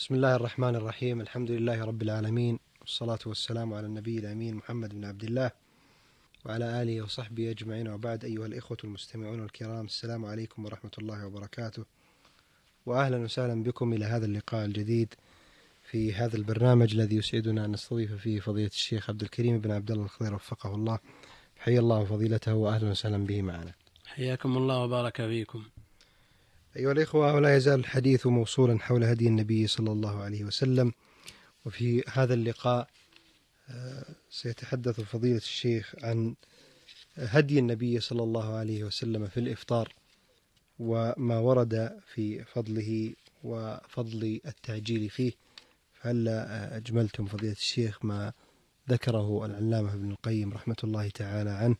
بسم الله الرحمن الرحيم. الحمد لله رب العالمين. والصلاة والسلام على النبي الأمين محمد بن عبد الله وعلى آله وصحبه أجمعين. وبعد أيها الإخوة المستمعون الكرام السلام عليكم ورحمة الله وبركاته. وأهلا وسهلا بكم إلى هذا اللقاء الجديد في هذا البرنامج الذي يسعدنا أن نستضيف فيه فضيلة الشيخ عبد الكريم بن عبد الله الخضير وفقه الله. حي الله فضيلته وأهلا وسهلا به معنا. حياكم الله وبارك فيكم. أيها الإخوة ولا يزال الحديث موصولا حول هدي النبي صلى الله عليه وسلم. وفي هذا اللقاء آه، سيتحدث فضيلة الشيخ عن هدي النبي صلى الله عليه وسلم في الإفطار وما ورد في فضله وفضل التعجيل فيه. فهل أجملتم فضيلة الشيخ ما ذكره العلامة ابن القيم رحمة الله تعالى عنه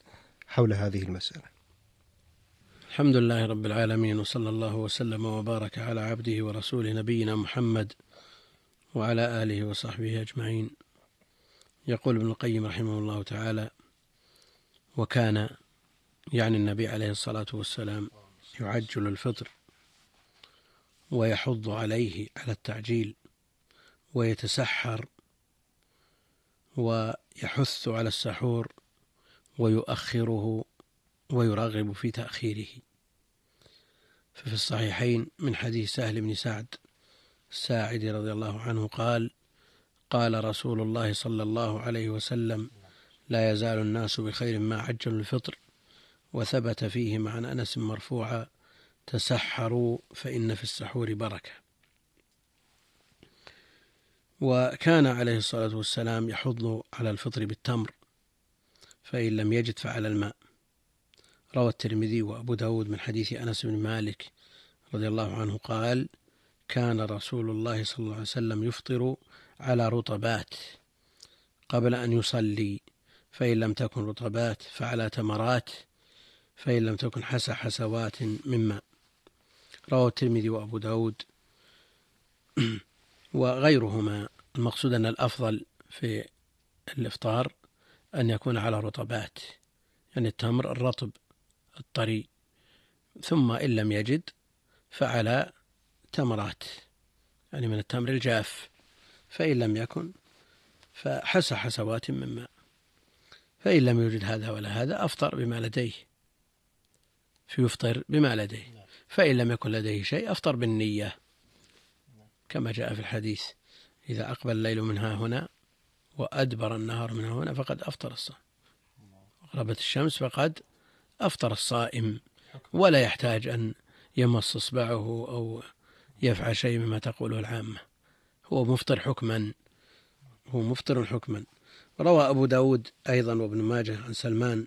حول هذه المسألة؟ الحمد لله رب العالمين وصلى الله وسلم وبارك على عبده ورسوله نبينا محمد وعلى آله وصحبه أجمعين. يقول ابن القيم رحمه الله تعالى وكان يعني النبي عليه الصلاة والسلام يعجل الفطر ويحض عليه على التعجيل ويتسحر ويحث على السحور ويؤخره ويرغب في تأخيره. ففي الصحيحين من حديث سهل بن سعد الساعدي رضي الله عنه قال قال رسول الله صلى الله عليه وسلم لا يزال الناس بخير ما عجلوا الفطر وثبت فيهم عن أنس مرفوعا تسحروا فإن في السحور بركة وكان عليه الصلاة والسلام يحض على الفطر بالتمر فإن لم يجد فعلى الماء. روى الترمذي وأبو داود من حديث أنس بن مالك رضي الله عنه قال كان رسول الله صلى الله عليه وسلم يفطر على رطبات قبل أن يصلي فإن لم تكن رطبات فعلى تمرات فإن لم تكن حسى حسوات من ماء روى الترمذي وأبو داود وغيرهما. المقصود أن الأفضل في الإفطار أن يكون على رطبات يعني التمر الرطب. الطري ثم إن لم يجد فعلى تمرات يعني من التمر الجاف. فإن لم يكن فحس حسوات من ماء. فإن لم يوجد هذا ولا هذا أفطر بما لديه. فيفطر بما لديه. فإن لم يكن لديه شيء أفطر بالنية. كما جاء في الحديث إذا أقبل الليل منها هنا وأدبر النهار منها هنا فقد أفطر الصائم غربت الشمس فقد أفطر الصائم ولا يحتاج أن يمص إصبعه أو يفعل شيء مما تقوله العامة. هو مفطر حكما. هو مفطر حكما. روى أبو داود أيضا وابن ماجه عن سلمان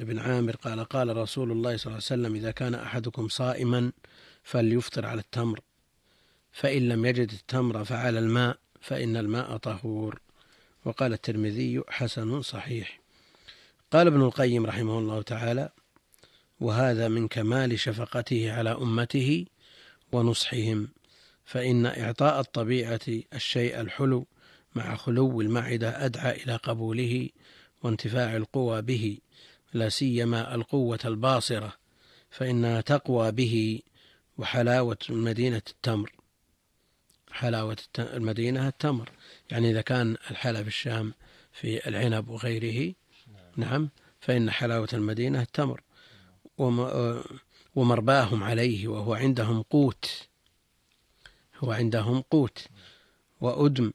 بن عامر قال قال رسول الله صلى الله عليه وسلم إذا كان أحدكم صائما فليفطر على التمر. فإن لم يجد التمر فعلى الماء فإن الماء طهور. وقال الترمذي حسن صحيح. قال ابن القيم رحمه الله تعالى وهذا من كمال شفقته على أمته ونصحهم فإن إعطاء الطبيعة الشيء الحلو مع خلو المعدة أدعى إلى قبوله وانتفاع القوى به لا سيما القوة الباصرة فإنها تقوى به وحلاوة مدينه التمر. حلاوة المدينة التمر. يعني إذا كان الحلا في الشام في العنب وغيره نعم فإن حلاوة المدينة التمر. ومرباهم عليه وهو عندهم قوت. هو عندهم قوت. وأدم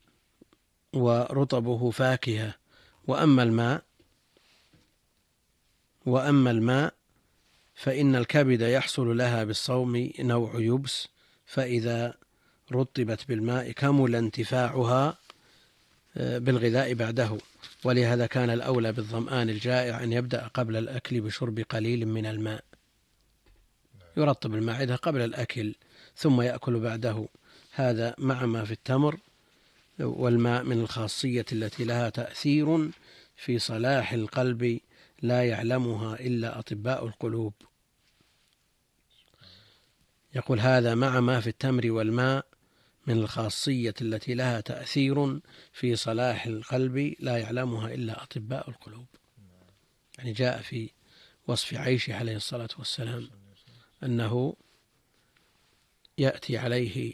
ورطبه فاكهة. وأما الماء وأما الماء فإن الكبد يحصل لها بالصوم نوع يبس. فإذا رطبت بالماء كمل انتفاعها آه، بالغذاء بعده. ولهذا كان الأولى بالظمآن الجائع أن يبدأ قبل الأكل بشرب قليل من الماء. يرطب المعدة قبل الأكل ثم يأكل بعده. هذا مع ما في التمر والماء من الخاصية التي لها تأثير في صلاح القلب لا يعلمها إلا أطباء القلوب. يقول هذا مع ما في التمر والماء من الخاصية التي لها تأثير في صلاح القلب لا يعلمها إلا أطباء القلوب. يعني جاء في وصف عيشه عليه الصلاة والسلام أنه يأتي عليه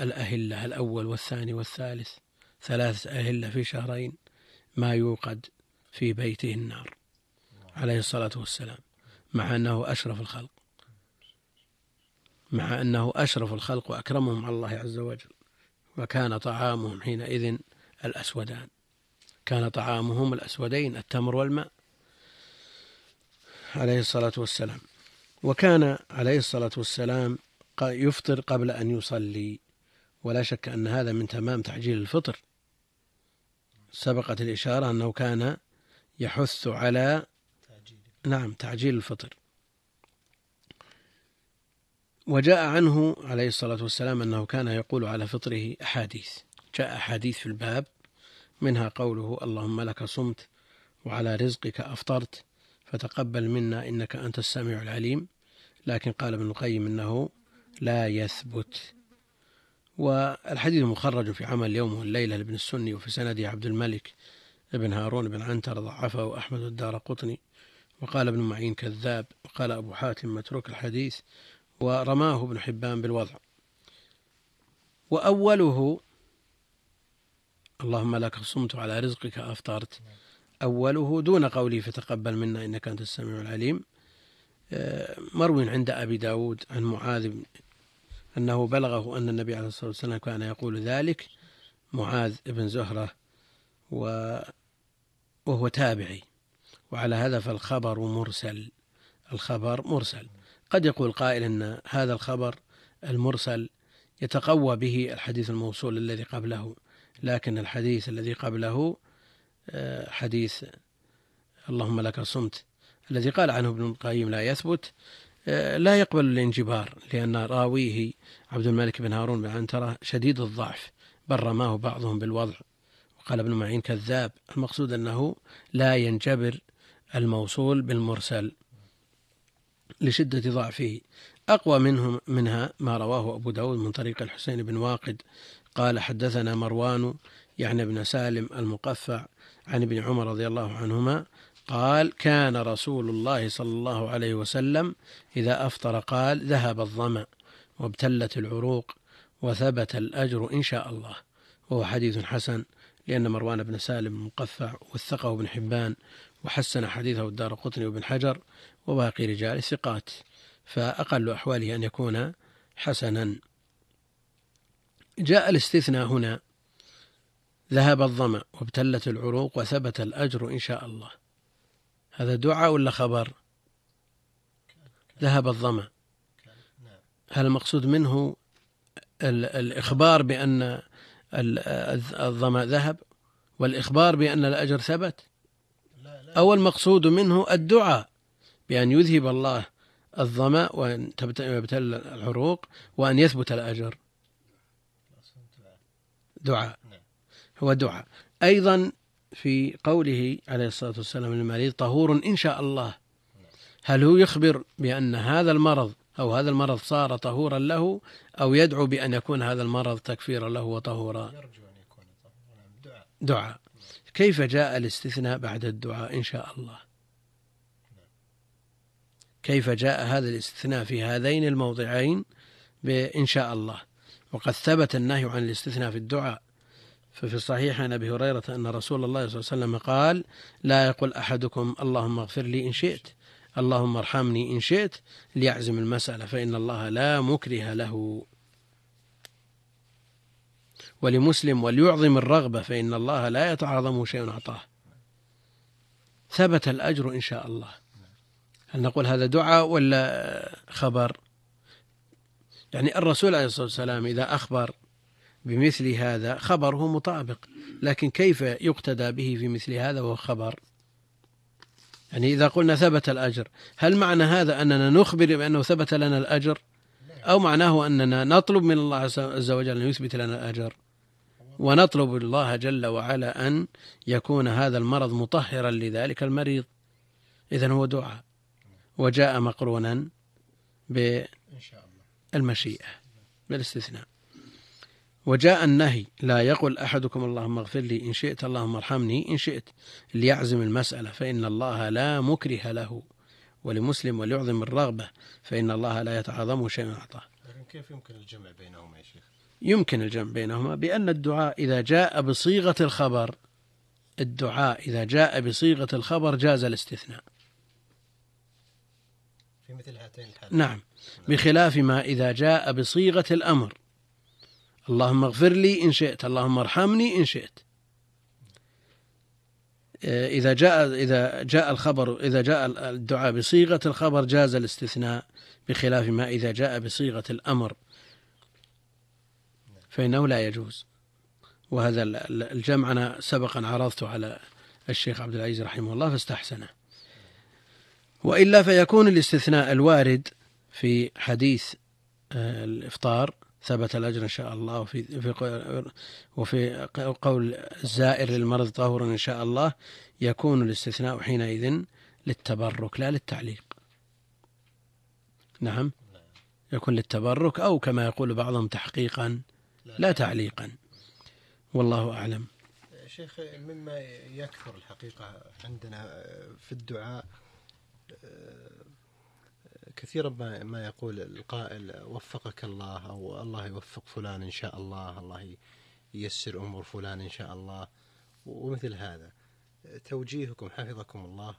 الأهلة الأول والثاني والثالث ثلاث أهلة في شهرين ما يوقد في بيته النار عليه الصلاة والسلام مع أنه أشرف الخلق. مع أنه أشرف الخلق وأكرمهم على الله عز وجل وكان طعامهم حينئذ الأسودان. كان طعامهم الأسودين التمر والماء عليه الصلاة والسلام. وكان عليه الصلاة والسلام يفطر قبل أن يصلي. ولا شك أن هذا من تمام تعجيل الفطر. سبقت الإشارة أنه كان يحث على نعم تعجيل الفطر. وجاء عنه عليه الصلاة والسلام أنه كان يقول على فطره أحاديث. جاء أحاديث في الباب منها قوله اللهم لك صمت وعلى رزقك أفطرت فتقبل منا إنك أنت السميع العليم. لكن قال ابن القيم إنه لا يثبت. والحديث مخرج في عمل اليوم والليلة لابن السني وفي سنده عبد الملك بن هارون بن عنتر ضعفه أحمد الدار قطني. وقال ابن معين كذاب. وقال أبو حاتم متروك الحديث ورماه ابن حبان بالوضع. وأوله اللهم لك صمت على رزقك أفطرت. أوله دون قولي فتقبل منا إنك أنت السميع العليم. آه، مروي عند أبي داود عن معاذ أنه بلغه أن النبي عليه الصلاة والسلام كان يقول ذلك. معاذ بن زهرة وهو تابعي. وعلى هذا فالخبر مرسل. الخبر مرسل. قد يقول قائل أن هذا الخبر المرسل يتقوى به الحديث الموصول الذي قبله لكن الحديث الذي قبله آه، حديث اللهم لك صمت الذي قال عنه ابن القيم لا يثبت آه، لا يقبل الانجبار لأن راويه عبد الملك بن هارون بن عنترة شديد الضعف بل رماه بعضهم بالوضع. وقال ابن معين كذاب المقصود أنه لا ينجبر الموصول بالمرسل. لشدة ضعفه. أقوى منهم منها ما رواه أبو داود من طريق الحسين بن واقد. قال حدثنا مروان يعني ابن سالم المقفع عن ابن عمر رضي الله عنهما قال كان رسول الله صلى الله عليه وسلم إذا أفطر قال ذهب الظمأ وابتلت العروق وثبت الأجر إن شاء الله. وهو حديث حسن لأن مروان بن سالم المقفع وثقه ابن حبان وحسن حديثه الدار قطني وابن حجر وباقي رجال ثقات فأقل أحواله أن يكون حسنا. جاء الاستثناء هنا. ذهب الظمأ وابتلت العروق وثبت الأجر إن شاء الله. هذا دعاء ولا خبر؟ ذهب الظمأ. هل المقصود منه الإخبار بأن الظمأ ذهب؟ والإخبار بأن الأجر ثبت؟ أو المقصود منه الدعاء. بأن يذهب الله الظمأ وأن تبتل العروق وأن يثبت الأجر. دعاء. هو دعاء. أيضا في قوله عليه الصلاة والسلام للمريض طهور إن شاء الله. هل هو يخبر بأن هذا المرض أو هذا المرض صار طهورا له أو يدعو بأن يكون هذا المرض تكفيرا له وطهورا؟ يرجو أن يكون دعاء. كيف جاء الاستثناء بعد الدعاء إن شاء الله؟ كيف جاء هذا الاستثناء في هذين الموضعين بإن شاء الله وقد ثبت النهي عن الاستثناء في الدعاء ففي الصحيح عن أبي هريرة أن رسول الله صلى الله عليه وسلم قال: لا يقول أحدكم اللهم اغفر لي إن شئت، اللهم ارحمني إن شئت، ليعزم المسألة فإن الله لا مكره له. ولمسلم وليعظم الرغبة فإن الله لا يتعاظمه شيء أعطاه. ثبت الأجر إن شاء الله. هل نقول هذا دعاء ولا خبر؟ يعني الرسول عليه الصلاة والسلام إذا أخبر بمثل هذا خبره مطابق لكن كيف يقتدى به في مثل هذا وهو خبر؟ يعني إذا قلنا ثبت الأجر هل معنى هذا أننا نخبر بأنه ثبت لنا الأجر؟ أو معناه أننا نطلب من الله عز وجل أن يثبت لنا الأجر؟ ونطلب الله جل وعلا أن يكون هذا المرض مطهرا لذلك المريض. إذا هو دعاء. وجاء مقرونا بالمشيئة بالاستثناء. وجاء النهي لا يقل أحدكم اللهم اغفر لي إن شئت اللهم ارحمني إن شئت ليعزم المسألة فإن الله لا مكره له. ولمسلم وليعظم الرغبة فإن الله لا يتعاظم شيء أعطاه. لكن كيف يمكن الجمع بينهما يا شيخ؟ يمكن الجمع بينهما بأن الدعاء إذا جاء بصيغة الخبر الدعاء إذا جاء بصيغة الخبر جاز الاستثناء. في مثل هاتين الحالات نعم. بخلاف ما إذا جاء بصيغة الأمر. اللهم اغفر لي إن شئت اللهم ارحمني إن شئت. إذا جاء إذا جاء الخبر إذا جاء الدعاء بصيغة الخبر جاز الاستثناء بخلاف ما إذا جاء بصيغة الأمر. فإنه لا يجوز. وهذا الجمع أنا سبقا عرضته على الشيخ عبد العزيز رحمه الله فاستحسنه. وإلا فيكون الاستثناء الوارد في حديث آه، الإفطار ثبت الأجر إن شاء الله وفي في وفي قول الزائر للمرض طهورا إن شاء الله يكون الاستثناء حينئذ للتبرك لا للتعليق. نعم؟ يكون للتبرك أو كما يقول بعضهم تحقيقا لا تعليقا. والله أعلم. شيخ مما يكثر الحقيقة عندنا في الدعاء كثيرا ما ما يقول القائل وفقك الله أو الله يوفق فلان إن شاء الله الله ييسر أمور فلان إن شاء الله. ومثل هذا. توجيهكم حفظكم الله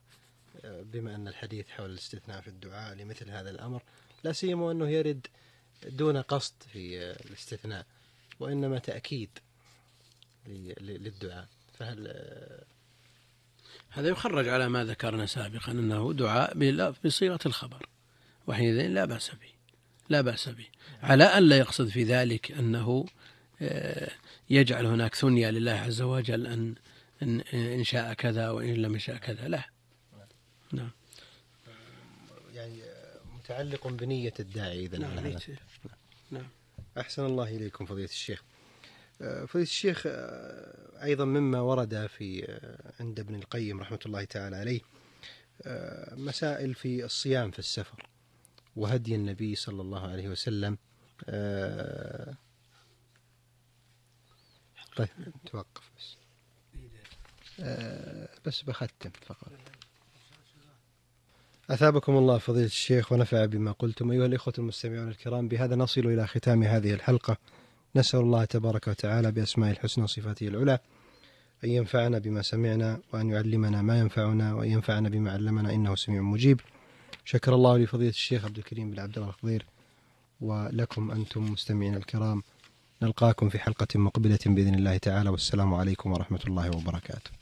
بما أن الحديث حول الاستثناء في الدعاء لمثل هذا الأمر لا سيما أنه يرد دون قصد في الاستثناء وإنما تأكيد للدعاء. فهل هذا يخرج على ما ذكرنا سابقا أنه دعاء بصيغة الخبر وحينئذ لا بأس به لا بأس به. على أن لا يقصد في ذلك أنه آه، يجعل هناك ثنية لله عز وجل أن إن شاء كذا وإن لم يشاء كذا. لا. نعم. يعني متعلق بنية الداعي إذا نعم, نعم. أحسن الله إليكم فضيلة الشيخ. فضيلة الشيخ آه، أيضا مما ورد في عند ابن القيم رحمة الله تعالى عليه مسائل في الصيام في السفر وهدي النبي صلى الله عليه وسلم آه، طيب توقف بس. آه، بس بختم فقط. أثابكم الله فضيلة الشيخ ونفع بما قلتم أيها الإخوة المستمعون الكرام. بهذا نصل إلى ختام هذه الحلقة. نسأل الله تبارك وتعالى بأسماء الحسنى وصفاته العلى أن ينفعنا بما سمعنا وأن يعلمنا ما ينفعنا وأن ينفعنا بما علمنا إنه سميع مجيب. شكر الله لفضيلة الشيخ عبد الكريم بن عبد الله الخضير ولكم أنتم مستمعين الكرام. نلقاكم في حلقة مقبلة بإذن الله تعالى. والسلام عليكم ورحمة الله وبركاته.